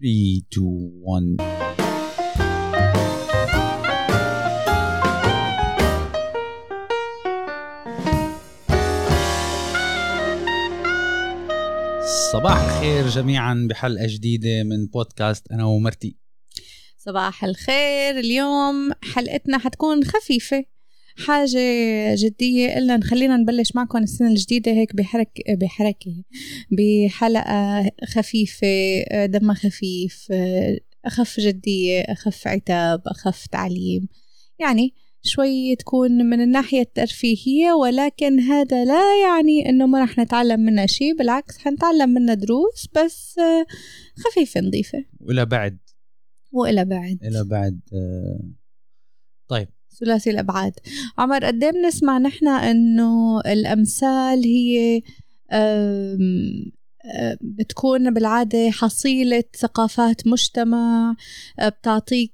3 2 1 صباح الخير جميعا بحلقة جديدة من بودكاست أنا ومرتي. صباح الخير. اليوم حلقتنا حتكون خفيفة. حاجة جدية. قلنا نخلينا نبلش معكم السنة الجديدة هيك بحرك بحركة بحلقة خفيفة دمها خفيف أخف جدية أخف عتاب أخف تعليم. يعني شوي تكون من الناحية الترفيهية ولكن هذا لا يعني إنه ما رح نتعلم منها شيء بالعكس حنتعلم منها دروس بس خفيفة نظيفة. وإلى بعد. وإلى بعد. إلى بعد آه، ثلاثي الأبعاد. عمر قد إيه بنسمع نحن إنه الأمثال هي أه، بتكون بالعادة حصيلة ثقافات مجتمع أه، بتعطيك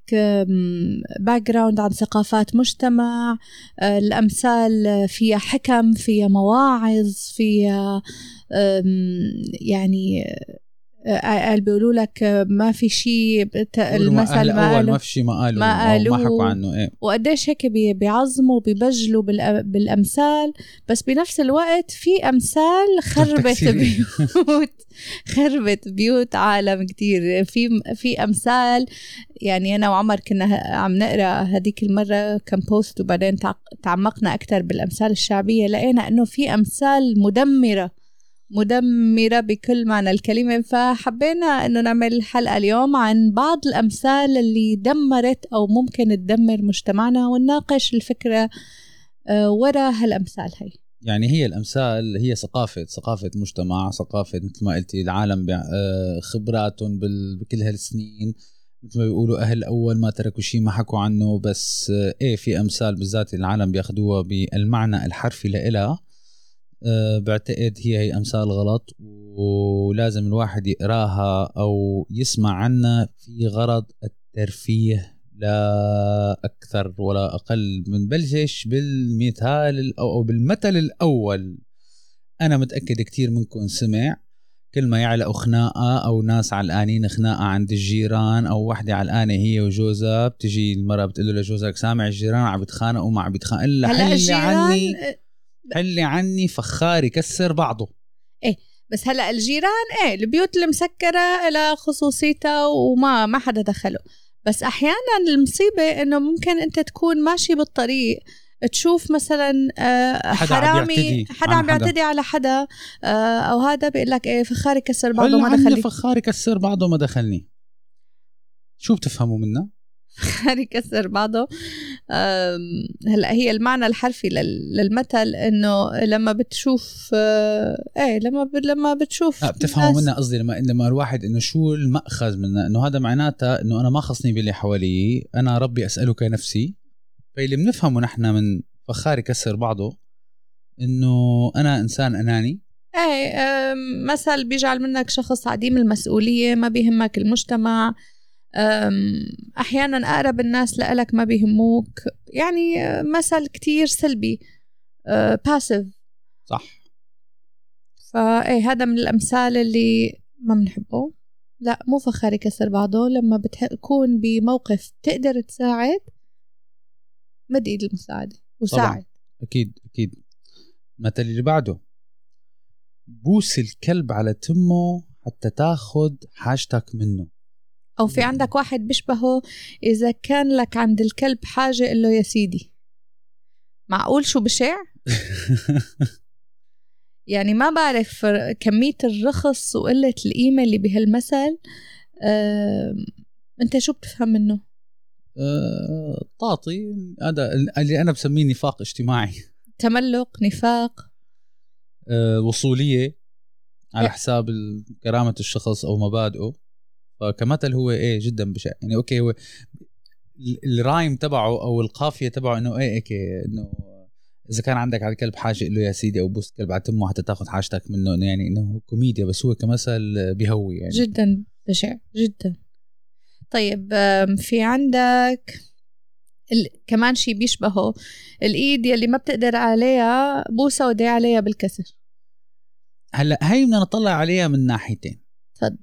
background عن ثقافات مجتمع أه، الأمثال فيها حكم فيها مواعظ فيها يعني بيقولوا لك ما في شيء المثل ما قالوا ما في شيء ما قالوا ما أو ما. حكوا عنه إيه. وقديش هيك بي- بيعظموا وبيبجلوا بالأ- بالأمثال. بس بنفس الوقت في أمثال خربت. بيوت. خربت بيوت عالم كتير. في في أمثال. يعني أنا وعمر كنا عم نقرأ هذيك المرة كم بوست وبعدين تع- تعمقنا أكثر بالأمثال الشعبية. لقينا إنه في أمثال مدمرة. مدمرة بكل معنى الكلمة. فحبينا إنه نعمل حلقة اليوم عن بعض الأمثال اللي دمرت أو ممكن تدمر مجتمعنا ونناقش الفكرة آه، ورا هالأمثال هي يعني هي الأمثال هي ثقافة ثقافة مجتمع ثقافة مثل ما قلتي العالم آه، خبراتهم بكل هالسنين. مثل ما بيقولوا أهل أول ما تركوا شيء ما حكوا عنه بس آه، إيه في أمثال بالذات العالم بياخذوها بالمعنى الحرفي لإلها. بعتقد هي هي أمثال غلط ولازم الواحد يقراها أو يسمع عنها في غرض الترفيه لا أكثر ولا أقل بنبلش بالمثال ال- أو أو بالمثل الأول. أنا متأكد كتير منكم سمع كل ما يعلقوا خناقه أو ناس علقانين خناقة عند الجيران أو وحدة علقانه هي وجوزها بتجي المرأة بتقول له لجوزها لك سامع الجيران عم بيتخانقوا ما عم بيتخانقوا إلا هلا حلي عني. آه، حلي عني فخار يكسر بعضه. بس هلا الجيران إيه البيوت المسكرة لها خصوصيتها وما ما حدا دخله. بس أحيانا المصيبة إنه ممكن أنت تكون ماشي بالطريق تشوف مثلا آه، حرامي بيعتدي حدا عم حدا. بيعتدي على حدا آه، أو هذا بيقول لك إيه فخاري كسر بعضه ما دخلني. فخار يكسر بعضه ما دخلني. شو بتفهموا منها؟ فخاري كسر بعضه. هلا هي المعنى الحرفي لل- للمثل إنه لما بتشوف آه، إيه لما ب- لما بتشوف لا بتفهموا منها قصدي لما لما الواحد إنه شو المأخذ منها إنه هذا معناتها إنه أنا ما خصني باللي حوالي أنا ربي أسألك نفسي. فاللي بنفهمه نحن من فخار يكسر بعضه إنه أنا إنسان أناني. إيه مثل بيجعل منك شخص عديم المسؤولية ما بيهمك المجتمع أحيانا أقرب الناس لإلك ما بيهموك. يعني أه، مثل كتير سلبي. باسيف صح. فايه هذا من الأمثال اللي ما بنحبه. لا مو فخار يكسر بعضه. لما بتكون بموقف تقدر تساعد مد ايد المساعدة. وساعد. أكيد أكيد. المثل اللي بعده. بوس الكلب على تمه حتى تاخذ حاجتك منه. أو في عندك واحد بيشبهه إذا كان لك عند الكلب حاجة قل له يا سيدي معقول شو بشع؟ يعني ما بعرف كمية الرخص وقلة القيمة اللي بهالمثل أم، أنت شو بتفهم منه؟ آه، تعطي هذا اللي أنا بسميه نفاق اجتماعي تملق نفاق آه، وصولية على إيه. حساب كرامة الشخص أو مبادئه فكمثل هو إيه جدا بشع يعني okay هو ال- ال rhyme تبعه أو القافية تبعه إنه إيه هيك إنه إذا كان عندك على الكلب حاجة له يا سيدي أو بوس الكلب على تمه حتى تاخذ حاجتك منه إنه يعني إنه كوميديا بس هو كمثل بيهوي يعني. جدا بشع جدا. طيب في عندك ال... كمان شي بيشبهه الإيد يلي ما بتقدر عليها بوسة ودي عليها بالكسر. هلأ هي بدنا نطلع عليها من ناحيتين. تفضل.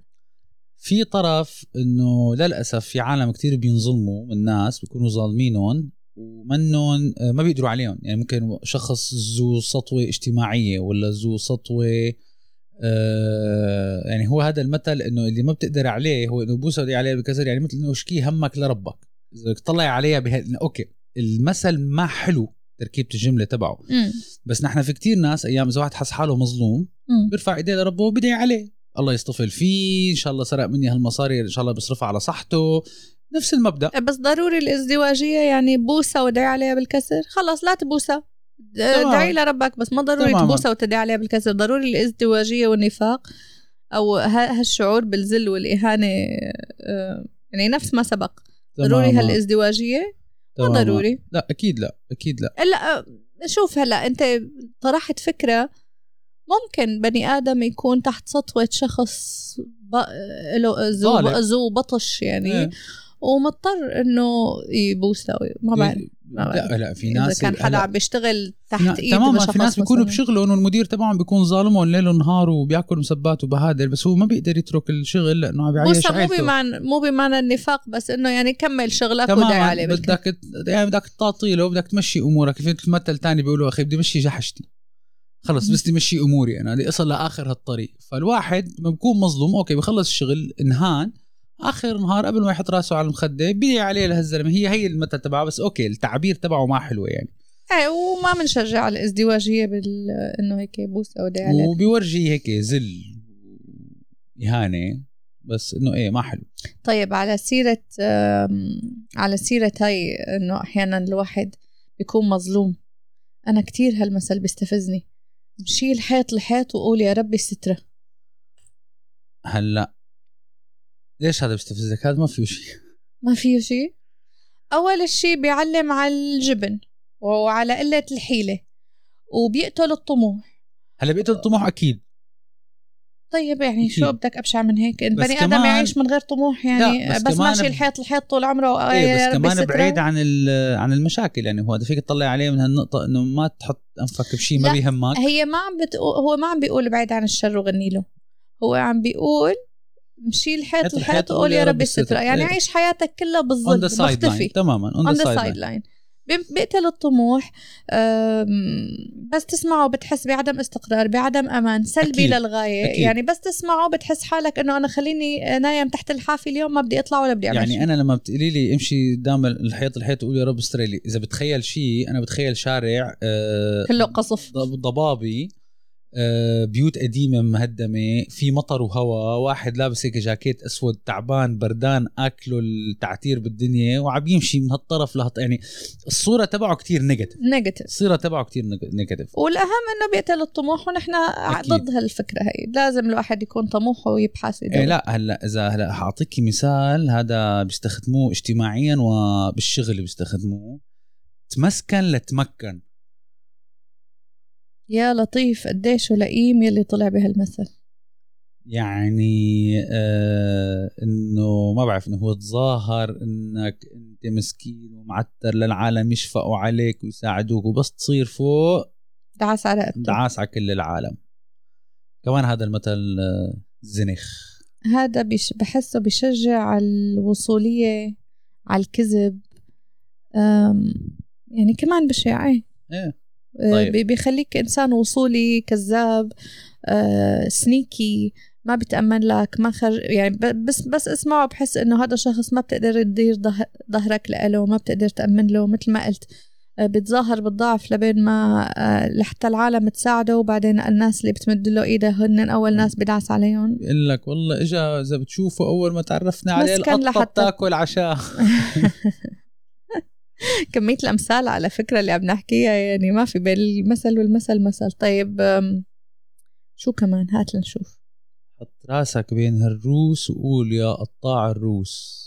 في طرف إنه للأسف في عالم كتير بينظلموا من الناس بيكونوا ظالمينهم ومنهم آه، ما بيقدروا عليهم. يعني ممكن شخص ذو سطوة اجتماعية ولا ذو سطوة آه يعني هو هذا المثل إنه اللي ما بتقدر عليه هو إنه بوسه عليه بالكسر يعني مثل إنه اشكي همك لربك. إذا تطلع عليها بها أوكي المثل ما حلو تركيبة الجملة تبعه. مم. بس نحن في كتير ناس أيام إذا واحد حس حاله مظلوم. بيرفع إيديه لربه وبدعي عليه. الله يصطفل فيه إن شاء الله سرق مني هالمصاري إن شاء الله بيصرفها على صحته. نفس المبدأ. بس ضروري الازدواجية يعني بوسة ودعي عليها بالكسر. خلص لا تبوسها تمام. دعي لربك بس ما ضروري تماما. تبوسها وتدعي عليها بالكسر. ضروري الازدواجية والنفاق أو هالشعور بالذل والإهانة آه، يعني نفس ما سبق. ضروري تماما. هالازدواجية؟ ما. ضروري. لا أكيد لا أكيد لا. إلا آه، شوف هلأ أنت طرحت فكرة ممكن بني آدم يكون تحت سطوة شخص ب... له ذو بطش يعني إيه. ومضطر إنه يبوسها ما بعرف ما بعرف. لا لا في إذا ناس كان حدا عم بيشتغل تحت إيد تماما في ناس بيكونوا. بشغلهم والمدير تبعهم بيكون ظالمهم ليل ونهار وبياكل مسبات وبهادل بس هو ما بيقدر يترك الشغل لأنه عم بيعيش مو بمعنى مو بمعنى النفاق بس إنه يعني كمل شغلك ودعي عليه. بدك يعني بدك تعطيله بدك تمشي أمورك في مثل تاني بيقولوا أخي بدي امشي جحشتي خلص بس امشي أموري أنا أصل لآخر هالطريق. فالواحد لما بكون مظلوم أوكي بخلص الشغل انهان آخر نهار قبل ما يحط راسه على المخدة بدي عليه لهالزلمة. هي هي المثل تبعه بس أوكي التعبير تبعه ما حلوة يعني. إيه وما بنشجع على الازدواجية بال إنه هيك بوسه ودعي عليه وبيورجي هيك ذل اهانه بس إنه إيه ما حلو. طيب على سيرة آم، على سيرة هاي إنه أحيانا الواحد بيكون مظلوم. أنا كتير هالمثل بيستفزني. بشيل حيط لحيط وقول يا ربي سترة. هلأ ليش هذا بيستفزك هذا ما فيه شيء. ما فيه شيء؟ أول شيء بيعلم على الجبن وعلى قلة الحيلة وبيقتل الطموح. هلأ بيقتل الطموح أكيد. طيب يعني. شو بدك أبشع من هيك؟ البني آدم يعيش من غير طموح يعني بس بس, ماشي الحيط الحيط طول عمره إيه يا بس كمان سترة. بعيد عن ال- عن المشاكل يعني هو فيك تطلع عليه من هالنقطة إنه ما تحط أنفك بشيء ما بيهمك. هي ما عم بتقول هو ما عم بيقول بعيد عن الشر وغني له. هو عم بيقول مشي الحيط حيط الحيط وقول يا ربي السترة يعني إيه. عيش حياتك كلها بالظل مختفي. تماما on the sideline بيقتل الطموح بس تسمعه بتحس بعدم استقرار بعدم أمان سلبي أكيد. للغاية أكيد. يعني بس تسمعه بتحس حالك إنه أنا خليني نايم تحت لحافي اليوم ما بدي أطلع ولا بدي اعمل يعني شيء. أنا لما بتقولي لي امشي قدام الحيط الحيط وقول يا رب استر لي إذا بتخيل شيء أنا بتخيل شارع آه، كله قصف ضب- ضبابي بيوت قديمة مهدمة في مطر وهواء واحد لابس هيك جاكيت أسود تعبان بردان أكله التعتير بالدنيا وعم يمشي من هالطرف لهط يعني الصورة تبعه كتير negative negative الصورة تبعه كتير negative والأهم إنه بيقتل الطموح ونحن أكيد. ضد هالفكرة هي. لازم الواحد يكون طموحه ويبحث إيه لا هلأ اذا هلأ حأعطيكي مثال هذا بيستخدموه اجتماعيا وبالشغل بيستخدموه. تمسكن لتمكن. يا لطيف قديش ولئيم يلي طلع بهالمثل؟ يعني آه إنه ما بعرف إنه هو تظاهر إنك أنت مسكين ومعتر للعالم يشفقوا عليك ويساعدوك وبس تصير فوق دعس على رقبته دعاس على كل العالم. كمان هذا المثل آه، زنخ. هذا بيش بحسه بشجع على الوصولية على الكذب يعني كمان بشع إيه. طيب. بي- بيخليك إنسان وصولي كذاب آه، سنيكي ما بتأمن لك ما خر يعني بس بس اسمعه بحس إنه هذا شخص ما بتقدر تدير ظه- ظهرك له ما بتقدر تأمن له مثل ما قلت آه، بتظاهر بالضعف لبين ما آه، لحتى العالم تساعده وبعدين الناس اللي بتمد له ايدها هن أول ناس بدعس عليهم بقول لك والله إجا إذا بتشوفه أول ما تعرفنا عليه القطة بتاكل عشاء كمية الأمثال على فكرة اللي عم نحكيها يعني ما في بين المثل والمثل مثل. طيب شو كمان؟ هات لنشوف. حط راسك بين هالروس وقول يا قطاع الروس.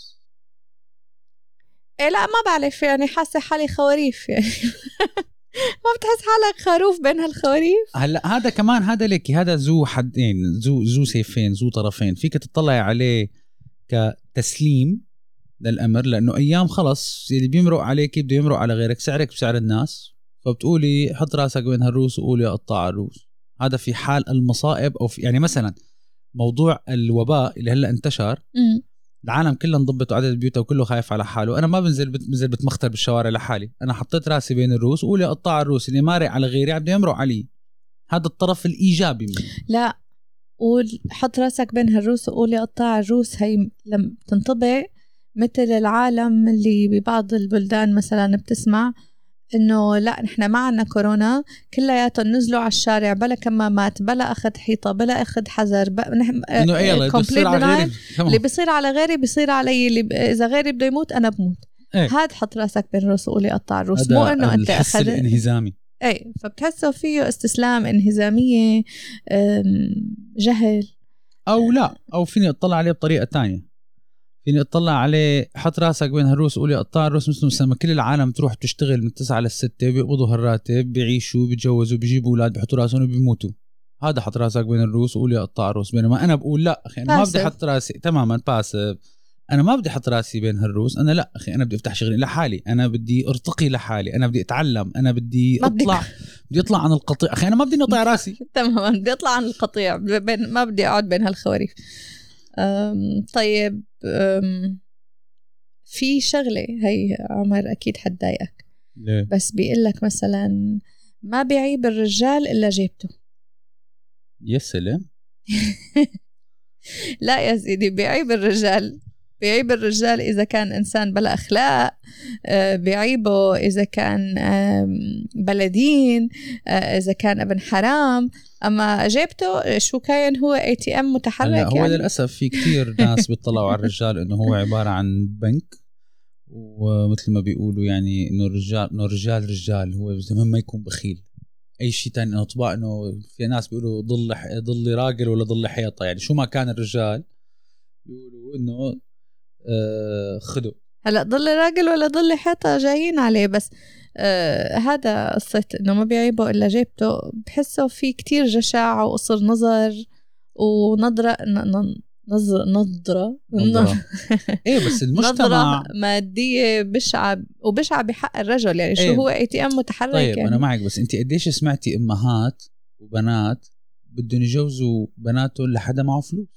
إيه لا ما بعرف يعني حاسة حالي خواريف يعني. ما بتحس حالك خروف بين هالخواريف؟ هلأ هذا كمان هذا لك هذا ذو حدين ذو ذو سيفين ذو طرفين. فيك تطلع عليه كتسليم. للأمر لأنه أيام خلص اللي بيمرق عليك بده يمرق على غيرك سعرك بسعر الناس. فبتقولي حط راسك بين هالروس وقول يا قطاع الروس. هذا في حال المصائب أو في يعني مثلا موضوع الوباء اللي هلأ انتشر. العالم كله انضبط وعدد بيوته وكله خايف على حاله. أنا ما بنزل بنزل بتمختر بالشوارع لحالي. أنا حطيت راسي بين الروس وقولي قطاع الروس اللي مارق على غيري عم يمرق علي. هذا الطرف الإيجابي منه. لا قول حط راسك بين هالروس وقولي قطاع الروس. هي لم تنطبق. مثل العالم اللي ببعض البلدان مثلا بتسمع إنه لا نحن ما عنا كورونا كلياتهم نزلوا على الشارع بلا كمامات بلا أخذ حيطة بلا أخذ حذر نحن إنه إيه بصير على. غيري. اللي بيصير على غيري بيصير علي اللي ب... إذا غيري بده يموت أنا بموت إيه. هاد حط راسك بين الروس وقولي قطع الروس مو إنه أنت اخذ الانهزامي اي فبتحسه فيه استسلام انهزامية جهل أو لا أو فيني أطلع عليه بطريقة تانية فيني اطلع عليه حط راسك بين هالروس قولي قطاع الروس مثل ما كل العالم تروح تشتغل من 9 ل 6 بيقبضوا هالراتب بيعيشوا بيتجوزوا بيجيبوا أولاد بيحطوا راسهم وبيموتوا. هذا حط راسك بين الروس وقولي قطاع الروس بينما أنا بقول لا أخي أنا ما بدي. أحط راسي تماما باسف أنا ما بدي أحط راسي بين هالروس أنا لا أخي أنا بدي أفتح شغلي لحالي. أنا بدي أرتقي لحالي أنا بدي أتعلم أنا بدي. أطلع بدي أطلع عن القطيع. أخي أنا ما بدي اقطع راسي. تماما بدي أطلع عن القطيع ما بدي أقعد بين هالخواريف. أم، طيب أم، في شغلة هي عمر أكيد حتضايقك؟ بس بيقول لك مثلا ما بيعيب الرجال إلا جيبته. يا سلام. لا يا سيدي بيعيب الرجال بيعيب الرجال إذا كان إنسان بلا أخلاق آه، بيعيبه إذا كان آم، بلدين آه، إذا كان ابن حرام. أما جيبته شو كاين هو ATM متحرك هو يعني. للأسف في كتير ناس بيطلعوا على الرجال إنه هو عبارة عن بنك. ومثل ما بيقولوا يعني إنه الرجال إنه الرجال رجال هو المهم ما يكون بخيل. أي شيء تاني إنه طباع إنه في ناس بيقولوا ضل ضل راجل ولا ضل حيطة. يعني شو ما كان الرجال بيقولوا إنه آه خذوا هلا ضل راجل ولا ضل حيطة جايين عليه بس آه هذا قصة إنه ما بيعيبه إلا جيبته. بحسه في كتير جشع وقصر نظر ونظرة نظرة. نظرة. إيه بس المجتمع نظرة مادية بشعة وبشعة بحق الرجل يعني شو إيه. هو اي تي ام متحرك طيب يعني. أنا معك بس انت قديش سمعتي أمهات وبنات بدهم يجوزوا بناتهم لحدا معه فلوس؟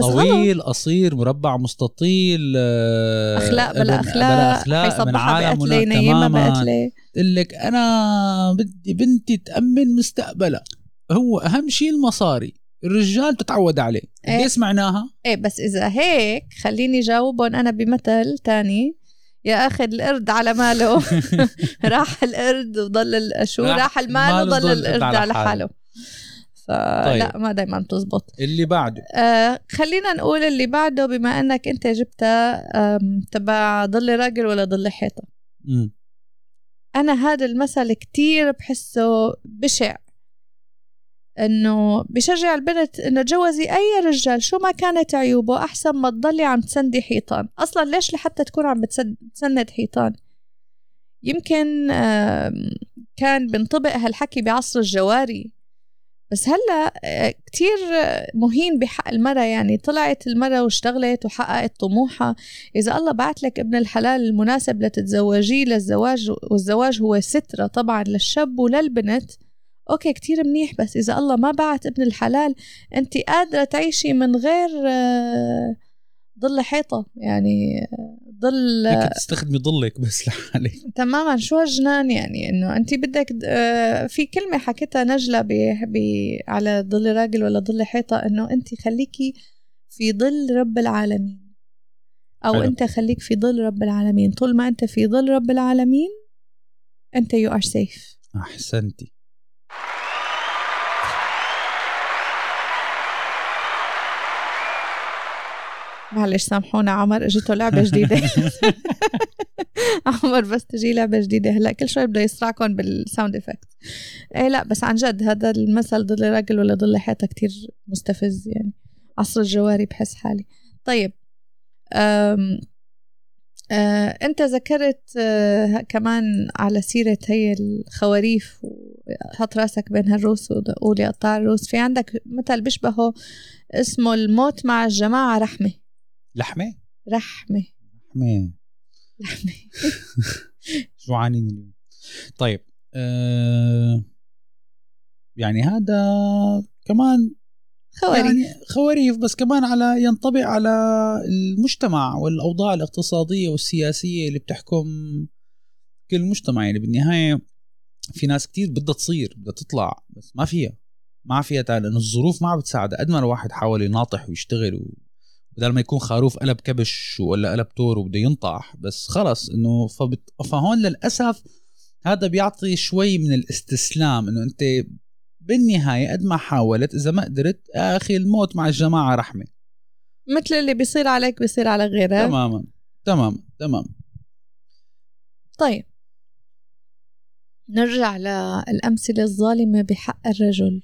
طويل قصير مربع مستطيل آه، أخلاق بلا أخلاق. بلا أخلاق من عالم تماما. تقول لك أنا بدي بنتي تأمن مستقبلها. هو أهم شيء المصاري. الرجال تتعود عليه. إيه. قديش سمعناها؟ إيه بس إذا هيك خليني جاوبهم. أنا بمثل تاني. يا اخذ القرد على ماله. راح القرد وضل شو؟ راح راح المال وضل وضل القرد. على حاله. فلا طيب. ما دايما بتزبط. اللي بعده. آه خلينا نقول اللي بعده بما إنك أنت جبتها تبع ضل راجل ولا ضل حيطة. مم. أنا هذا المثل كتير بحسه بشع. إنه بشجع البنت إنه تجوزي أي رجال شو ما كانت عيوبه أحسن ما تضلي عم تسندي حيطان. أصلا ليش لحتى تكون عم بتسد- تسند حيطان؟ يمكن كان بنطبق هالحكي بعصر الجواري. بس هلا آه، كتير مهين بحق المرأة يعني طلعت المرأة واشتغلت وحققت طموحها. إذا الله بعت لك ابن الحلال المناسب لتتزوجيه للزواج والزواج هو سترة طبعا للشاب وللبنت. أوكي كتير منيح بس إذا الله ما بعت ابن الحلال أنت قادرة تعيشي من غير آه، ظل حيطة يعني ظل تستخدمي ضلك بس لحالك. تماما. شو هالجنان يعني؟ إنه انت بدك آه، في كلمة حكيتها نجلة على ظل راجل ولا ظل حيطة إنه انت خليكي في ظل رب العالمين. أو. حلو. أنت خليك في ظل رب العالمين. طول ما أنت في ظل رب العالمين أنت you are safe أحسنتي. معلش سامحونا عمر اجته لعبة جديدة. عمر بس تجي لعبة جديدة. هلأ كل شوي بده يصرعكم بال sound effect إيه لأ بس عن جد هذا المثل ضل راجل ولا ضل حيطه كتير مستفز يعني عصر الجواري بحس حالي. طيب أم آه، أنت ذكرت آه، كمان على سيرة هي الخواريف وحط راسك بين هالروس وقولي قطع الروس. في عندك مثل بيشبهه اسمه الموت مع الجماعة رحمة. لحمة؟ رحمة لحمة. رحمة جوعانين اليوم؟ طيب آه يعني هذا كمان خواريف. يعني خواريف بس كمان على ينطبق على المجتمع والأوضاع الاقتصادية والسياسية اللي بتحكم كل مجتمع. يعني بالنهاية في ناس كتير بدها تصير بدها تطلع بس ما فيها. ما فيها تعال لأنه الظروف ما عم بتساعدها. قد ما الواحد حاول يناطح ويشتغل بدل ما يكون خروف قلب كبش ولا قلب تور وبده ينطح بس خلص إنه فبت... فهون للأسف هذا بيعطي شوي من الاستسلام إنه أنت بالنهاية قد ما حاولت إذا ما قدرت أخي الموت مع الجماعة رحمة. مثل اللي بيصير عليك بيصير على غيرك. تماما تمام تمام طيب. نرجع للأمثلة الظالمة بحق الرجل.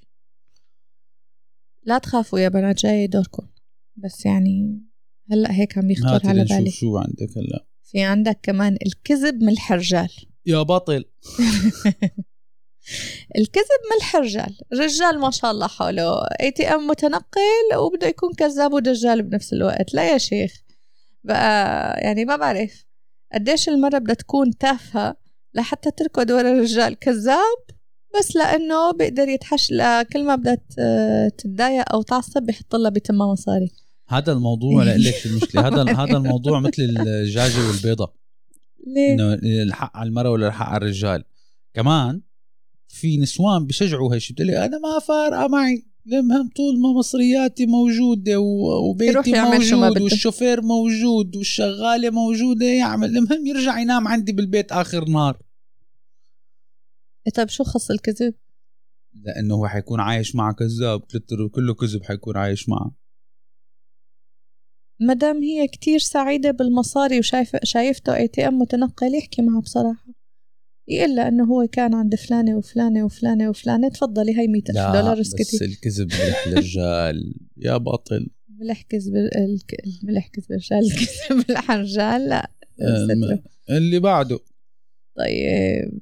لا تخافوا يا بنات جاي دوركم. بس يعني هلأ هيك عم يخطر على بالي. شو عندك هلأ؟ في عندك كمان الكذب ملح الرجال يا بطل الكذب ملح الرجال رجال ما شاء الله حوله. اي تي ام متنقل وبده يكون كذاب ودجال بنفس الوقت. لا يا شيخ. بقى يعني ما بعرف. قديش المرة بدها تكون تافهة لحتى تركض ورا الرجال كذاب بس لأنه بيقدر يتحش لكل ما بدها تتضايق أو تعصب بيحط لها بتمها مصاري. هذا الموضوع لك المشكلة؟ هذا هذا الموضوع مثل الدجاجه والبيضة. ليه؟ إنه الحق على المرأة ولا الحق على الرجال. كمان في نسوان بشجعوا هالشيء بتقول لي أنا ما فارقة معي. المهم طول ما مصرياتي موجودة وبيتي موجود والشوفير موجود والشغالة موجودة يعمل. المهم يرجع ينام عندي بالبيت آخر نهار. إيه طيب شو خص الكذب؟ لأنه هو حيكون عايش مع كذاب. كله كذب حيكون عايش معه. مدام هي كتير سعيدة بالمصاري وشايفة شايفته ATM متنقل يحكي معها بصراحة. يقول لها إنه هو كان عند فلانة وفلانة وفلانة وفلانة. تفضلي هاي 100000 دولار اسكتي. بس الكذب ملح الرجال يا بطل ملح كذب ملح كذب الرجال الكذب ملح الرجال لا اللي بعده. طيب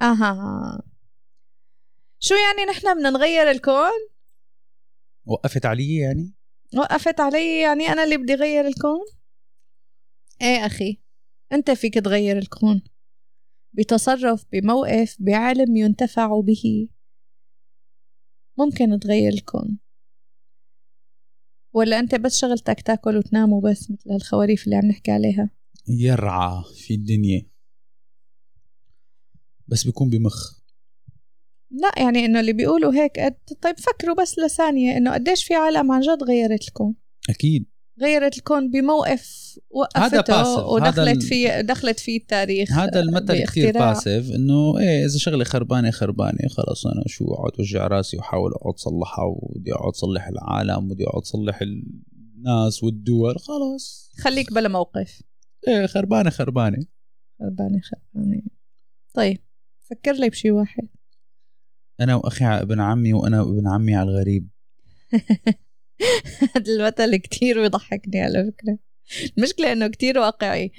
آها. شو يعني نحن بدنا نغير الكون؟ وقفت علي يعني؟ وقفت علي يعني أنا اللي بدي غير الكون؟ إيه أخي أنت فيك تغير الكون. بتصرف بموقف بعلم ينتفع به. ممكن تغير الكون. ولا أنت بس شغلتك تاكل وتنام وبس مثل هالخواريف اللي عم نحكي عليها؟ يرعى في الدنيا. بس بيكون بمخ. لا يعني إنه اللي بيقولوا هيك طيب فكروا بس لثانية إنه قديش في عالم عن جد غيرت الكون أكيد. غيرت الكون بموقف وقفته ودخلت فيه دخلت فيه التاريخ هذا المثل كثير باسف إنه إيه إذا شغلة خربانة خربانة خلص أنا شو أقعد وجع راسي وأحاول أقعد اصلحها ودي أقعد اصلح العالم ودي أقعد اصلح الناس والدول خلاص خليك بلا موقف. إيه خربانة خربانة. خربانة خربانة. طيب فكر لي بشي واحد. أنا وأخي على ابن عمي وأنا وابن عمي على الغريب. هذا المثل كتير بيضحكني على فكرة. المشكلة إنه كتير واقعي.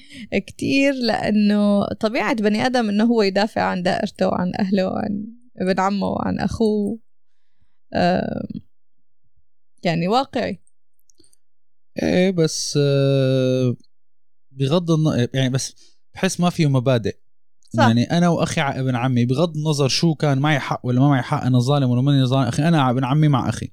كتير لأنه طبيعة بني آدم إنه هو يدافع عن دائرته وعن أهله وعن ابن عمه وعن أخوه. يعني واقعي. إيه بس آه، بغض النظر يعني بس بحس ما فيه مبادئ. صح. يعني أنا وأخي ابن عمي بغض النظر شو كان معي حق ولا ما معي حق أنا ظالم ولا ماني ظالم أخي أنا ابن عمي مع أخي.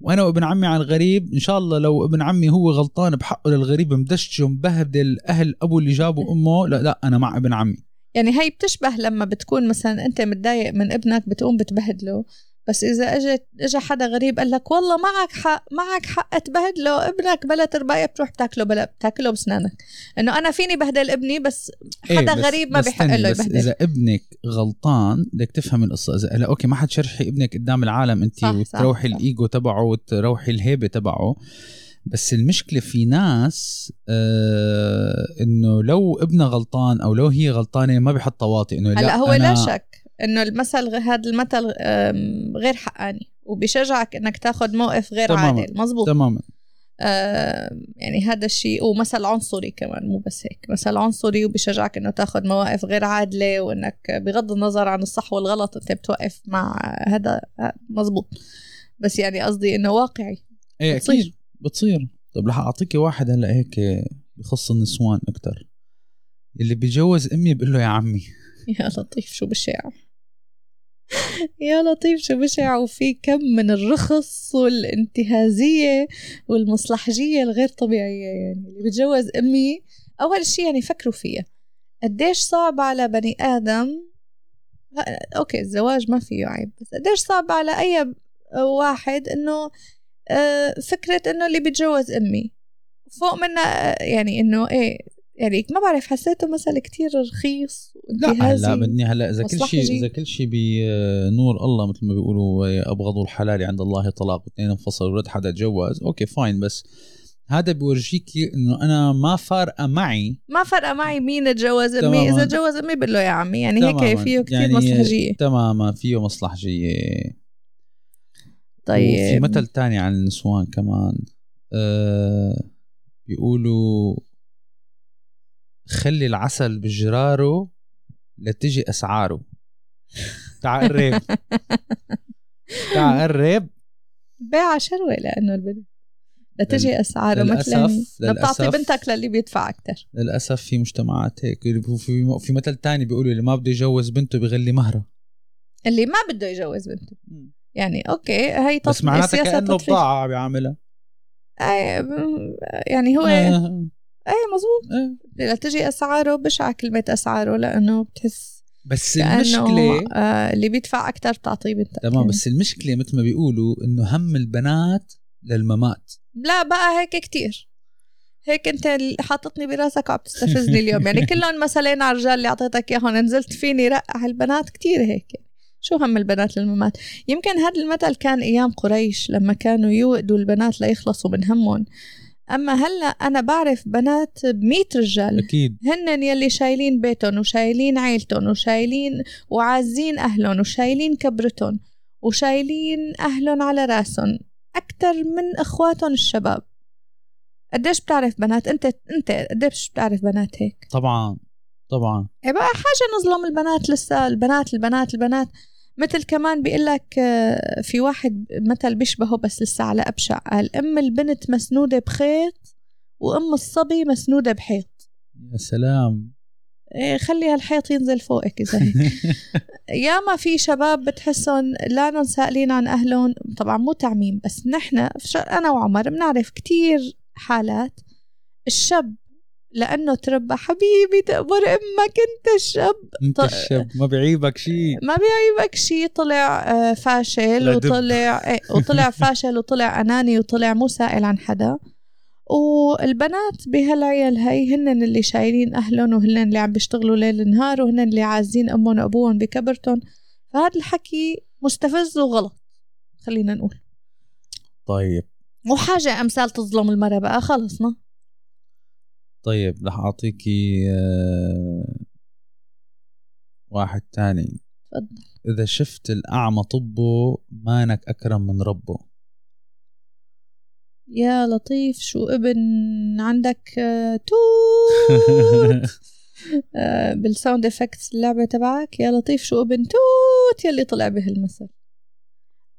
وأنا وابن عمي على الغريب إن شاء الله لو ابن عمي هو غلطان بحقه للغريب مدشش ومبهدل أهل ابو اللي جابوا امه لا لا أنا مع ابن عمي. يعني هي بتشبه لما بتكون مثلا أنت متضايق من ابنك بتقوم بتبهدله. بس إذا اجت اجى حدا غريب قال لك والله معك حق معك حق تبهدله ابنك بلا ترباية بتروح بتاكله بلا بتاكله بسنانك إنه أنا فيني بهدل ابني بس حدا إيه بس غريب ما بيحق له يبهدل. إذا ابنك غلطان بدك تفهم القصة. إذا هلا okay ما حتشرحي ابنك قدام العالم انت وتروحي الإيجو تبعه وتروحي الهيبة تبعه. بس المشكلة في ناس آه إنه لو ابنها غلطان أو لو هي غلطانة ما بيحط طواطي إنه هلا هو لا شك. إنه المثل هذا المثل غير حقاني وبيشجعك إنك تاخذ موقف غير تماما. عادل. مزبوط تماما. يعني هذا الشيء ومثل عنصري كمان مو بس هيك. مثل عنصري وبيشجعك إنه تاخذ مواقف غير عادلة وإنك بغض النظر عن الصح والغلط أنت بتوقف مع هذا. مزبوط بس يعني قصدي إنه واقعي. إيه بتصير. أكيد. بتصير. طب رح اعطيكي واحد هلأ هيك بخص النسوان أكثر اللي بيجوز أمي بقول له يا عمي. يا لطيف شو بالشعر يا لطيف شو بشع وفي كم من الرخص والانتهازية والمصلحجية الغير طبيعية يعني اللي بتجوز أمي أول شيء يعني فكروا فيها. قديش صعب على بني آدم؟ أوكي الزواج ما فيه عيب بس قديش صعب على أي واحد إنه آه، فكرة إنه اللي بيتجوز أمي. فوق منها يعني إنه إيه يعني ما بعرف حسيته مثلا كتير رخيص لا هلا بدي هلا إذا كل شيء إذا كل شيء بنور الله مثل ما بيقولوا ابغضوا الحلال عند الله طلاق واثنين انفصلوا ولد حدا تجوز okay fine بس هذا بورجيكي إنه أنا ما فارقة معي. ما فارقة معي مين تجوز أمي. إذا تجوز أمي بقول له يا عمي يعني هيك فيه كثير يعني مصلحجيه تماما فيه مصلحجيه طيب. وفي مثل تاني عن النسوان كمان. أه بيقولوا خلي العسل بجراره لتجي أسعاره. تعال قرب. تعال قرب. بيع شروة لأنه البنت لتجي أسعاره للاسف بتعطي بنتك للي بيدفع أكثر للأسف في مجتمعات هيك. في في مثل تاني بيقولوا اللي ما بده يجوز بنته بغلي مهره. اللي ما بده يجوز بنته. يعني أوكي هي بس معناتها كأنه بضاعة بيعملها يعني هو آه. إيه مزبوط إيه. تجي أسعاره بشعة كلمة أسعاره لأنه بتحس بس المشكلة آه اللي بيدفع أكثر بتعطيه بنتك تمام يعني. بس المشكلة مثل ما بيقولوا إنه هم البنات للممات. لا بقى هيك كتير. هيك أنت حاططني براسك وعم تستفزني اليوم. يعني كلهم مثلين على الرجال اللي أعطيتك إياهم نزلت فيني رقع البنات كتير هيك. شو هم البنات للممات؟ يمكن هذا المثل كان أيام قريش لما كانوا يوقدوا البنات ليخلصوا من همهم. أما هلأ أنا بعرف بنات بمية رجال. أكيد. هن يلي شايلين بيتهم وشايلين عيلتهم وشايلين وعازين أهلهم وشايلين كبرتهم وشايلين أهلهم على رأسهم أكثر من إخواتهم الشباب. قديش بتعرف بنات؟ أنت أنت قديش بتعرف بنات هيك؟ طبعا طبعا. إيه بقى حاجة نظلم البنات لسه البنات البنات البنات. مثل كمان بيقول لك آه، في واحد مثل بيشبهه بس لسه على أبشع قال أم البنت مسنودة بخيط وأم الصبي مسنودة بحيط. يا سلام. إيه خلي هالحيط ينزل فوقك إذا هيك. ياما في شباب بتحسهم لا سائلين عن أهلهم. طبعا مو تعميم بس نحن أنا وعمر بنعرف كتير حالات. الشاب لأنه تربى حبيبي تقبر أمك أنت الشاب. أنت الشاب ما بيعيبك شيء ما بيعيبك شيء طلع آه، فاشل وطلع إيه وطلع فاشل وطلع أناني وطلع مو سائل عن حدا. والبنات بهالعيال هاي هن اللي شايلين اهلهم وهن اللي عم بيشتغلوا ليل نهار وهن اللي عازين أمهم وأبوهم بكبرتهم فهذا الحكي مستفز وغلط خلينا نقول. طيب. مو حاجة أمثال تظلم المرأة بقى خلصنا. طيب رح اعطيكي آه، واحد تاني. تفضل. إذا شفت الأعمى طبه مانك أكرم من ربه. يا لطيف شو ابن عندك آه، توت؟ آه، بال sound effects اللعبة تبعك. يا لطيف شو ابن توت يلي طلع به المثل.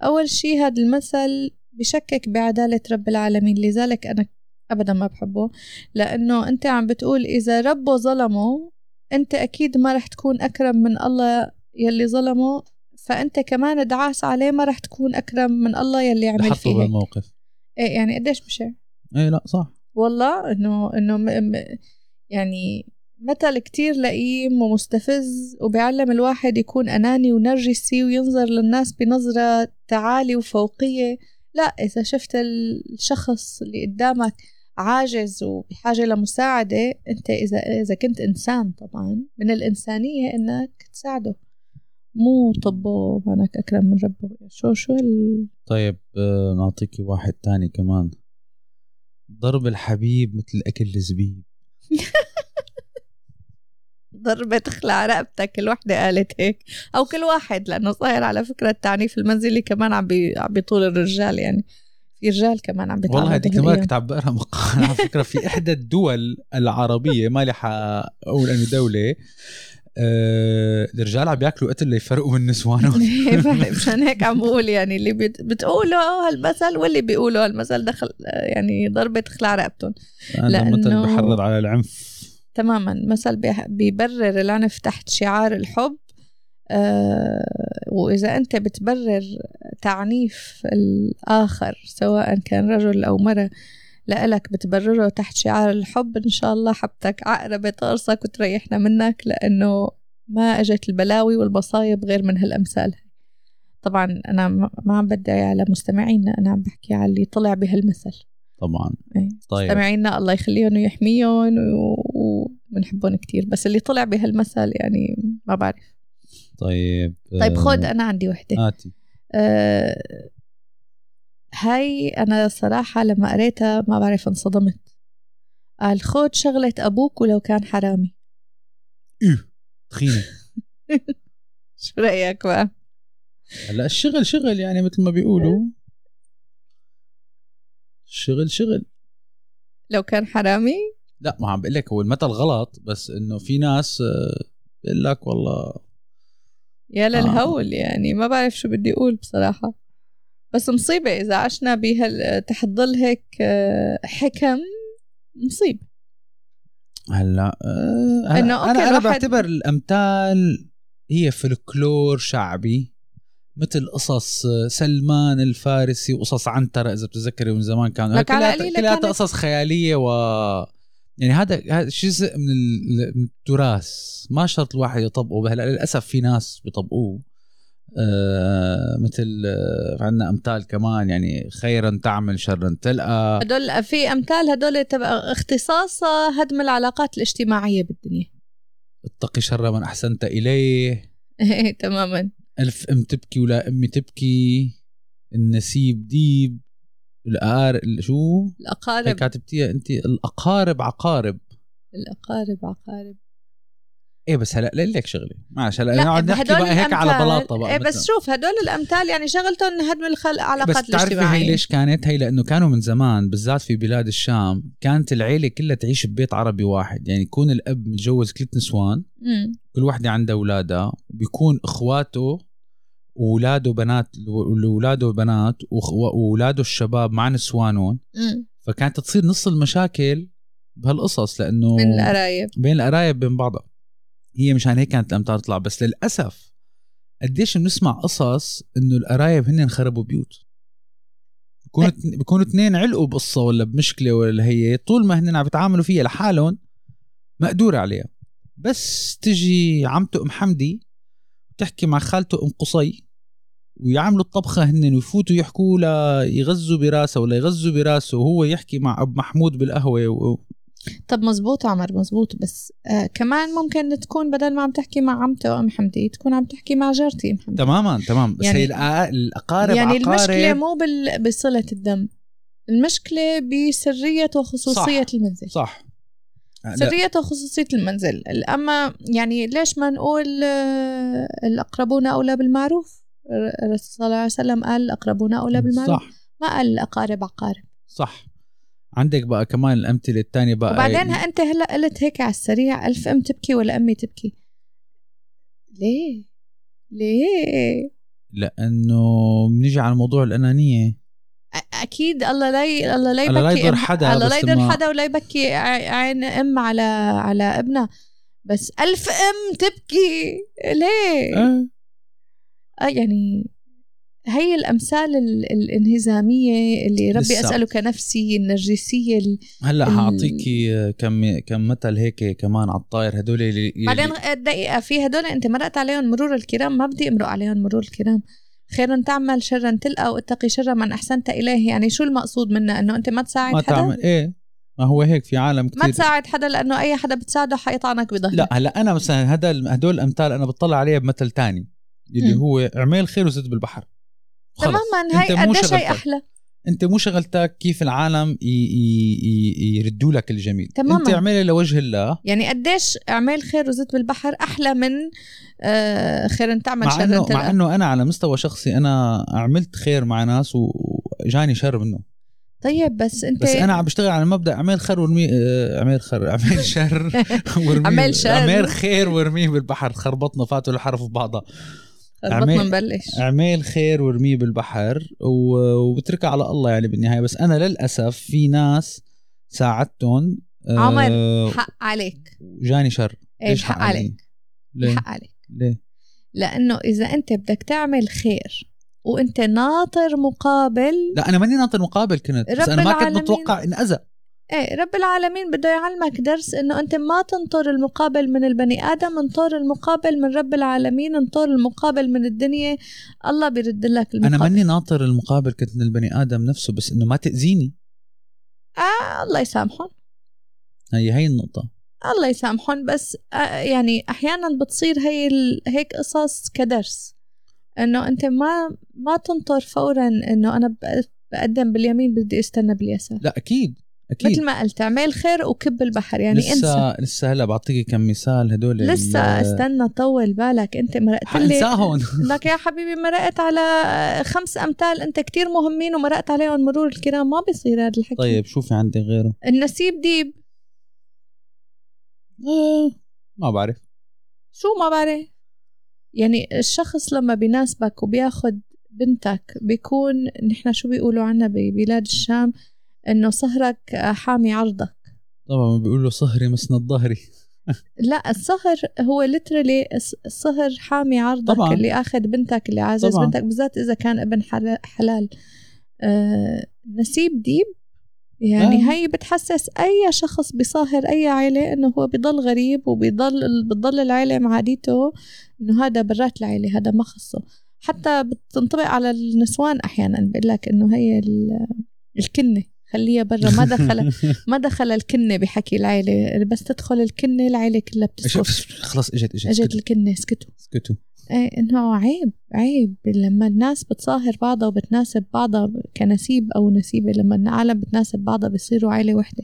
أول شي هذا المثل بشكك بعدالة رب العالمين. لذلك أنا ابدا ما بحبه لأنه أنت عم بتقول إذا ربه ظلمه أنت أكيد ما رح تكون أكرم من الله يلي ظلمه فأنت كمان دعاس عليه ما رح تكون أكرم من الله يلي عمل فيه بالموقف. إيه يعني قديش بشع إيه لا صح. والله إنه إنه م... م... يعني مثل كتير لئيم ومستفز وبيعلم الواحد يكون أناني ونرجسي وينظر للناس بنظرة تعالي وفوقية. لا إذا شفت الشخص اللي قدامك عاجز وبحاجة لمساعدة أنت إذا إذا كنت إنسان طبعا من الإنسانية إنك تساعده. مو طبه مانك أكرم من ربه. شو شو ال... طيب آه، نعطيكي واحد تاني كمان. ضرب الحبيب مثل أكل الزبيب. ضربة تخلع رقبتك الوحدة قالت هيك. أو كل واحد لأنه صاير على فكرة التعنيف المنزلي كمان عم عم بيطول الرجال يعني. في رجال كمان عم والله هذيك المره كنت عم بقرأ مقال. على فكرة في إحدى الدول العربية ما لي أقول أنه دولة آه الرجال عم بياكلوا قتل ليفرقوا من نسوانهم. مشان هيك عم بقول يعني اللي بتقولوا هالمثل واللي بيقولوا هالمثل دخل يعني ضربة تخلع رقبتهم. لأنه بحرض على العنف. تماما مثل بيبرر العنف تحت شعار الحب وإذا أنت بتبرر تعنيف الآخر سواء كان رجل أو مرة لإلك بتبرره تحت شعار الحب إن شاء الله حبتك عقربة تقرصك وتريحنا منك لأنه ما أجت البلاوي والمصايب غير من هالأمثال. طبعا أنا ما عم بدعي على مستمعينا أنا عم بحكي على اللي طلع بهالمثل. طبعا. إيه. طيب. مستمعينا الله يخليهم ويحميهم وبنحبهم كتير بس اللي طلع بهالمثل يعني ما بعرف. طيب طيب خد أنا عندي وحدة. آتي. آه هاي أنا صراحة لما قريتها ما بعرف انصدمت. قال خد شغلة أبوك ولو كان حرامي. إيه تخينة شو رأيك بقى؟ هلا الشغل شغل يعني مثل ما بيقولوا. الشغل شغل لو كان حرامي؟ لا ما عم بقول لك هو المثل غلط بس إنه في ناس آه، بقول لك والله يا للهول آه. يعني ما بعرف شو بدي أقول بصراحة. بس مصيبة إذا عشنا بهال تحت ظل هيك آه، حكم مصيبة. هلا آه إنه أوكي أنا, أنا بعتبر الأمثال هي فلكلور شعبي مثل قصص سلمان الفارسي وقصص عنترة إذا بتتذكري من زمان كانوا. كلها كلها قصص خيالية و يعني هذا هذا جزء من التراث. ما شرط الواحد يطبقه. هلا للأسف في ناس بيطبقوه. آه مثل آه عندنا أمثال كمان. يعني خيرا تعمل شرا تلقى. هدول في أمثال هدول تبع اختصاصها هدم العلاقات الاجتماعية بالدنيا. اتقي شر من أحسنت إليه. إيه تماما. ألف أم تبكي ولا أمي تبكي. النسيب ديب. الأقارب شو؟ الأقارب. كاتبتيها أنت. الأقارب عقارب. الأقارب عقارب. إيه بس هلا لك شغلة. معلش هلا نقعد نحكي بقى هيك على بلاطة بقى إيه بس شوف هدول الأمثال يعني شغلتهم هدم العلاقات بس تعرفي هي ليش كانت؟ هي لأنه كانوا من زمان بالذات في بلاد الشام كانت العيلة كلها تعيش ببيت عربي واحد. يعني يكون الأب متجوز ثلاث نسوان كل وحدة عندها أولادها وبيكون إخواته وأولاده بنات واولاده بنات وأولاده الشباب مع نسوانهم. فكانت تصير نص المشاكل بهالقصص لأنه من القرايب بين القرايب بين بعضها. هي مشان هيك كانت الامطار تطلع. بس للأسف قديش بنسمع قصص إنه القرايب هن خربوا بيوت. بيكونوا بيكونوا اثنين علقوا بقصة ولا بمشكلة ولا هي طول ما هن عم يتعاملوا فيها لحالهم مقدور عليها. بس تجي عمته أم حمدي تحكي مع خالته أم قصي. ويعملوا الطبخة هن ويفوتوا يحكوا لا يغزوا براسه ولا يغزوا براسه وهو يحكي مع أب محمود بالقهوة و... طب مزبوط عمر مزبوط. بس آه كمان ممكن تكون بدل ما عم تحكي مع عمته أم حمدي تكون عم تحكي مع جارتي أم حمدي. تماما تمام بس يعني هي الأقارب يعني عقارب. المشكلة مو بال... بصلة الدم. المشكلة بسرية وخصوصية صح. المنزل. صح. سرية وخصوصية المنزل. أما يعني ليش ما نقول آه، الأقربون أولى بالمعروف؟ الرسول صلى الله عليه وسلم قال الأقربون أولى بالمعروف صح. ما قال الأقارب عقارب. صح. عندك بقى كمان الأمثلة الثانية بقى. وبعدين أنت هلأ قلت هيك على السريع ألف أم تبكي ولا أمي تبكي؟ ليه؟ ليه؟ لأنه بنيجي على موضوع الأنانية. أكيد الله لا ي... الله لا يبكي الله لا يضر حدا الله لا يضر حدا ولا يبكي عين أم على على ابنها. بس ألف أم تبكي! ليه؟ أه. آه يعني هي الأمثال الانهزامية اللي ربي لسا. اسالك نفسي النرجسية هلأ حاعطيكي كم كم مثل هيك كمان على الطاير هدول اللي بعدين دقيقة في هدول أنت مرقت عليهم مرور الكرام ما بدي أمرق عليهم مرور الكرام. خيرا تعمل شرا تلقى واتقي شر من أحسنت إليه. يعني شو المقصود منه؟ إنه أنت ما تساعد ما حدا؟ تعمل إيه ما هو هيك في عالم كثير ما تساعد حدا لأنه أي حدا بتساعده حيطعنك بظهرك. لا هلأ أنا مثلا هذا هدول الأمثال أنا بطلع عليها بمثل تاني. اللي م. هو اعمل خير وزد بالبحر. تماما هي قد شيء أحلى. أنت مو شغلتك كيف العالم يردوا لك الجميل. تماما. انت اعملي لوجه الله. يعني قديش اعمل خير وزيت بالبحر أحلى من آه خير أن تعمل شر انه مع إنه أنا على مستوى شخصي أنا عملت خير مع ناس وجاني شر منه طيب بس أنت بس أنا عم بشتغل على مبدأ أعمل خير وارميه آه، أعمل خير أعمل شر وارميه. اعمل شر. أعمل خير وارميه بالبحر. خربطنا فاتوا الحرف ببعضها. ربطنا نبلش اعمل خير وارميه بالبحر وبتركها على الله يعني بالنهاية. بس أنا للأسف في ناس ساعدتهم عمر آه حق عليك. جاني شر. إيش حق, حق عليك. ليه؟ حق عليك. ليه؟ لأنه إذا أنت بدك تعمل خير وأنت ناطر مقابل لا أنا ماني ناطر مقابل كنت بس أنا ما كنت. متوقع ان اذى إيه رب العالمين بده يعلمك درس إنه أنت ما تنطر المقابل من البني آدم انطر المقابل من رب العالمين انطر المقابل من الدنيا. الله بيرد لك المقابل. أنا ماني ناطر المقابل كنت من البني آدم نفسه بس إنه ما تأذيني. آه الله يسامحهم. هي هي النقطة. الله يسامحهم بس آه يعني أحيانا بتصير هي ال- هيك قصص كدرس. إنه أنت ما ما تنطر فورا إنه أنا بقدم باليمين بدي أستنى باليسار. لا أكيد. أكيد. مثل ما قلت اعمل خير وكب البحر. يعني انسى. لسه لسه هلا بعطيكي كم مثال هدول لسه استنى طول بالك. انت مرقت لي لك يا حبيبي مرقت على خمس أمثال انت كتير مهمين ومرقت عليهم مرور الكرام. ما بيصير هذا الحكي. طيب شوفي عندي غيره. النسيب ديب. آه ما بعرف. شو ما بعرف. يعني الشخص لما بيناسبك وبياخد بنتك بيكون نحن شو بيقولوا عنا ببلاد الشام؟ إنه صهرك حامي عرضك طبعا بيقولوا صهري مسند ظهري لا الصهر هو literally الصهر حامي عرضك طبعاً. اللي آخذ بنتك اللي عازز طبعاً. بنتك بالذات إذا كان ابن حل- حلال آه نسيب ديب يعني آه. هي بتحسس أي شخص بصاهر أي عائله إنه هو بضل غريب وبيضل بتضل العائله مع عاديته إنه هذا برات العائله هذا ما خصه حتى بتنطبق على النسوان أحيانا بقول لك إنه هي ال- الكنة خليها برا. ما دخل ما دخل الكنة بحكي العائله بس تدخل الكنة العائله كلها بتسكت. خلص اجت إجت إجت الكنة اسكتوا اسكتوا إيه إنه عيب عيب. لما الناس بتصاهر بعضها وبتناسب بعضها كنسيب أو نسيبه لما العالم بتناسب بعضها بيصيروا عيلة وحدة.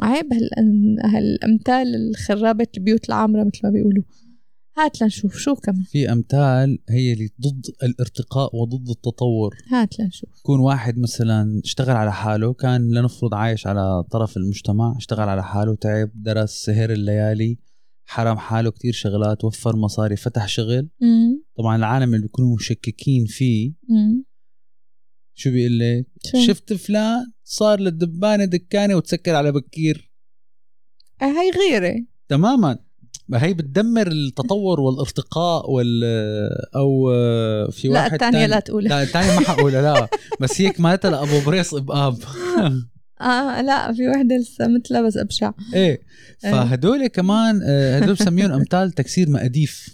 عيب هال هالأمثال الخرابة البيوت العامرة مثل ما بيقولوا. هات لنشوف شو كمان. في أمثال هي اللي ضد الارتقاء وضد التطور. هات لنشوف. يكون واحد مثلا اشتغل على حاله كان لنفرض عايش على طرف المجتمع اشتغل على حاله تعب درس سهر الليالي حرم حاله كتير شغلات وفر مصاري فتح شغل. امم طبعا العالم اللي بيكونوا مشككين فيه امم شو بيقول لك؟ شفت فلان صار للدبانة دكانة وتسكر على بكير. آه، هي غيرة. تماما. ما هي بتدمر التطور والارتقاء وال أو في لا واحد الثانية تاني. لا تقولها. لا الثاني ما حقولها لا. بس هيك مالتها لأبو بريص باب آه لا في وحدة لسه مثلها بس أبشع. إيه. فهدول كمان آه، هدول بسميهم أمثال تكسير مقاديف.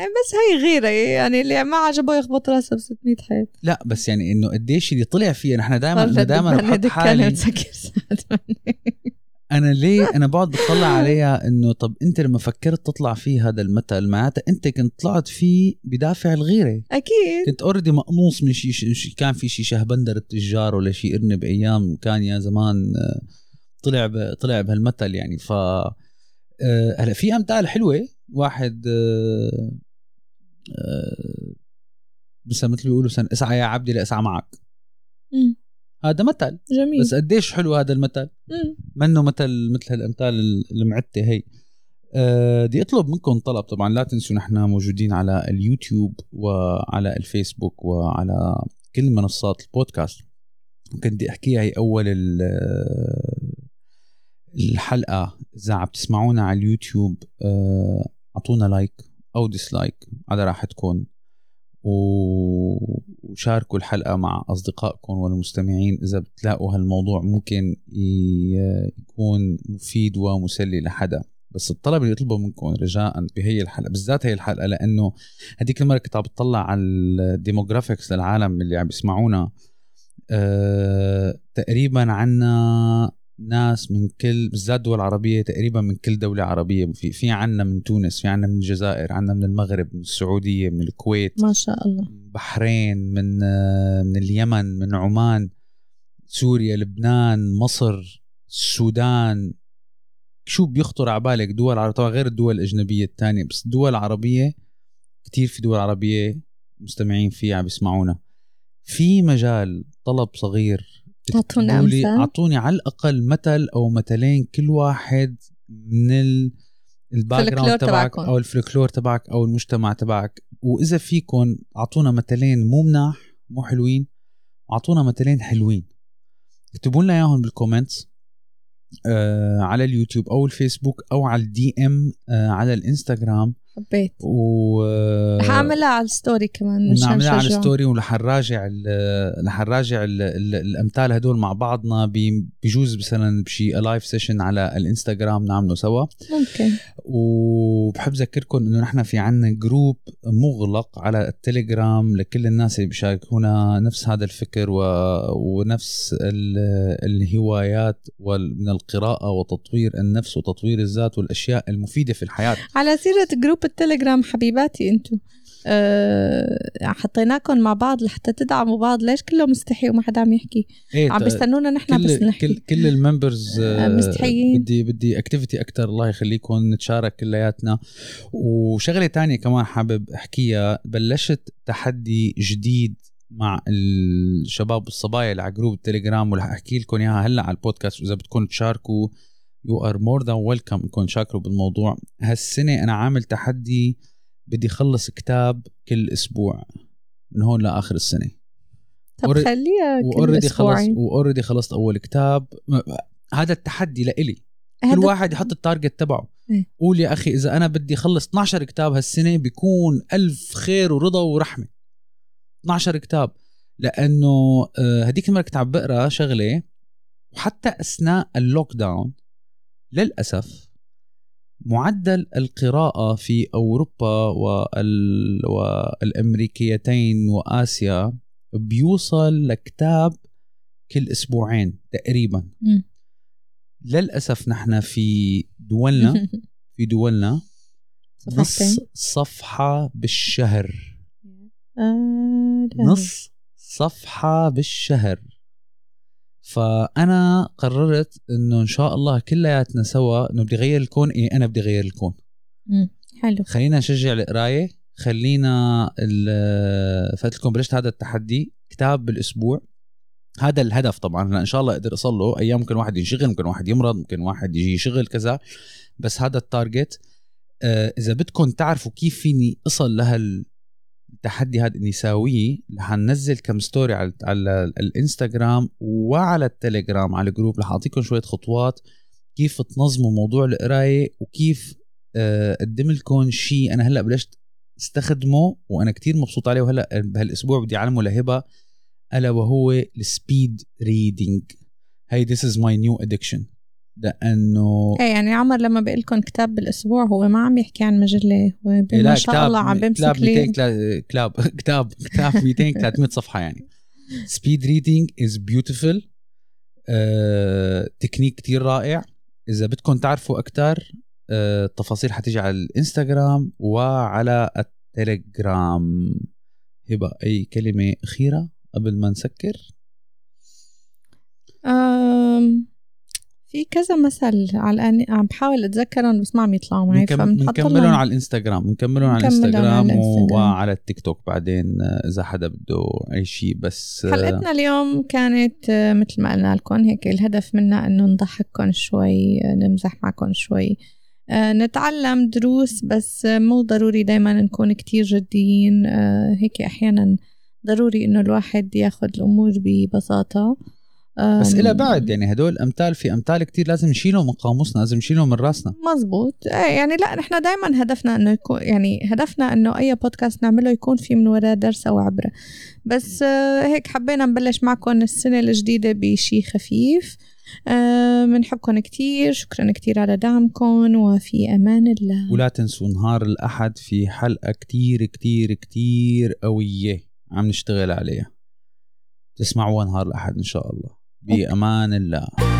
إيه، بس هي غيرة. يعني اللي ما عجبه يخبط راسه ب 600 حيط. لا بس يعني إنه قديش اللي طلع فيها نحن دائما دائما بحط حالي. أنا ليه أنا بقعد بطلع عليها إنه طب أنت لما فكرت تطلع فيه هذا المثل معناتها أنت كنت طلعت فيه بدافع الغيرة. أكيد. كنت already مقنوص من شيء شي كان في شيء شهبندر التجار ولا شيء إرنب أيام كان يا زمان آه، طلع ب- طلع بهالمثل يعني. ف آه، هلا في أمثال حلوة. واحد آه، بس مثل بيقولوا سن اسعى يا عبدي لاسعى معك. هذا مثل. جميل. بس قديش حلو هذا المثل. منه مثل مثل هالأمثال المعته هي. آه، بدي أطلب منكم طلب. طبعا لا تنسوا نحن موجودين على اليوتيوب وعلى الفيسبوك وعلى كل منصات البودكاست. ممكن بدي احكيها هي أول ال- الحلقة. إذا عم تسمعونا على اليوتيوب آه، أعطونا like أو dislike على راحتكم وشاركوا الحلقة مع أصدقائكم والمستمعين. إذا بتلاقوا هالموضوع ممكن يكون مفيد ومسلي لحدا. بس الطلب اللي يطلبه منكم رجاء بهي الحلقة بالذات هي الحلقة لأنه هديك المرة كنت عم بطلع على ال demographics للعالم اللي عم بيسمعونا أه تقريبا عنا ناس من كل بالذات دول عربية تقريبا من كل دولة عربية. في في عنا من تونس في عنا من الجزائر عنا من المغرب من السعودية من الكويت ما شاء الله. من بحرين من من اليمن من عمان سوريا لبنان مصر السودان. شو بيخطر على بالك؟ دول عربية طبعا غير الدول الأجنبية الثانية بس دول عربية كتير في دول عربية مستمعين فيها عم بيسمعونا في مجال طلب صغير لي- أمثال؟ أعطوني على الأقل مثل أو مثلين كل واحد من ال ال background تبعك. أو الفلكلور تبعك أو المجتمع تبعك وإذا فيكم أعطونا مثلين مو مناح مو حلوين أعطونا مثلين حلوين اكتبوا لنا إياهم بال comments آه على اليوتيوب أو الفيسبوك أو على ال DM آه على الإنستغرام حبيت. و حاعملها على ال story كمان مشان نعملها على. ال story ورح نراجع رح نراجع ال- ال- الأمثال هدول مع بعضنا بجوز مثلا بشي live session على الإنستغرام نعمله سوا. ممكن. وبحب اذكركم إنه نحن في عنا group مغلق على التليجرام لكل الناس اللي بيشاركونا نفس هذا الفكر و... ونفس ال... الهوايات وال... من القراءة وتطوير النفس وتطوير الذات والأشياء المفيدة في الحياة. على سيرة group التليجرام حبيباتي انتو. أه حطيناكم مع بعض لحتى تدعموا بعض. ليش كله مستحي وما حدا عم يحكي؟ إيه عم بيستنونا نحن بس كل نحكي. كل كل ال members آه، مستحيين. بدي بدي activity أكثر الله يخليكم نتشارك كلياتنا. وشغلة تانية كمان حابب أحكيها. بلشت تحدي جديد مع الشباب والصبايا اللي على group التليجرام ورح أحكي لكم إياها هلأ على البودكاست وإذا بدكم تشاركوا you are more than welcome انكم تشاركوا بالموضوع. هالسنة أنا عامل تحدي بدي اخلص كتاب كل أسبوع من هون لآخر السنة. طب Already- خليها كل و already خلص أسبوعين. و already خلصت أول كتاب. هذا التحدي لإلي. كل هذا- واحد يحط ال target تبعه. إيه. قول يا أخي إذا أنا بدي اخلص 12 كتاب هالسنة بيكون ألف خير ورضا ورحمة. 12 كتاب. لأنه آه، هديك المرة كنت عم بقرأ شغلة وحتى أثناء اللوك داون للأسف معدل القراءة في أوروبا وال... والأمريكيتين وآسيا بيوصل لكتاب كل أسبوعين تقريبا مم. للأسف نحن في دولنا في دولنا نص صفحة بالشهر آه. نص صفحة بالشهر فأنا قررت إنه إن شاء الله كلياتنا سوا إنه بدي غير الكون إيه أنا بدي غير الكون. مم. حلو. خلينا نشجع القراية خلينا ال- فقلت لكم بلشت هذا التحدي كتاب بالأسبوع. هذا الهدف طبعا لأن إن شاء الله أقدر اصل له أيام ممكن واحد ينشغل ممكن واحد يمرض ممكن واحد يجي شغل كذا. بس هذا ال target آه، إذا بدكم تعرفوا كيف فيني أصل لهالتحدي هذا اني ساويه رح ننزل كم story على على الإنستغرام وعلى التليجرام على ال group رح أعطيكم شوية خطوات كيف تنظموا موضوع القراية وكيف آه، اقدم لكم شيء أنا هلأ بلشت استخدمه وأنا كتير مبسوط عليه وهلأ بهالأسبوع بدي اعلمه لهبة ألا وهو ال speed reading هي this is my new addiction لأنه إيه يعني عمر لما بقول لكم كتاب بالأسبوع هو ما عم يحكي عن مجلة هو لا ما شاء الله عم بمسك كتاب لي 200 كلا- كتاب كتاب كتاب 200 300 صفحة يعني. speed reading is beautiful تكنيك كتير رائع. إذا بدكم تعرفوا أكثر التفاصيل حتيجي على الإنستغرام وعلى التليجرام. هبة أي كلمة أخيرة قبل ما نسكر؟ في كذا مثل على الآن عم بحاول أتذكرهم بس ما عم يطلعوا معي بنكملهم لهم على الإنستغرام بنكملهم على الإنستغرام. وعلى التيك توك بعدين آه، إذا حدا بده أي شيء بس آه، حلقتنا اليوم كانت آه، مثل ما قلنا لكم هيك الهدف منها إنه نضحككم شوي نمزح معكم شوي. نتعلم دروس بس مو ضروري دايما نكون كتير جديين. هيك أحيانا ضروري إنه الواحد ياخد الأمور ببساطة. بس إلى بعد يعني هدول أمثال في أمثال كتير لازم نشيلهم من قاموسنا لازم نشيلهم من راسنا. مزبوط. إيه يعني لا نحن دائما هدفنا إنه يكون يعني هدفنا إنه أي بودكاست نعمله يكون في من وراه درس أو عبره بس آه، هيك حبينا نبلش معكم السنة الجديدة بشي خفيف. آه، بنحبكم كتير شكرا كتير على دعمكم وفي أمان الله. ولا تنسوا نهار الأحد في حلقة كتير كتير كتير قوية عم نشتغل عليها. تسمعوها نهار الأحد إن شاء الله. بأمان الله.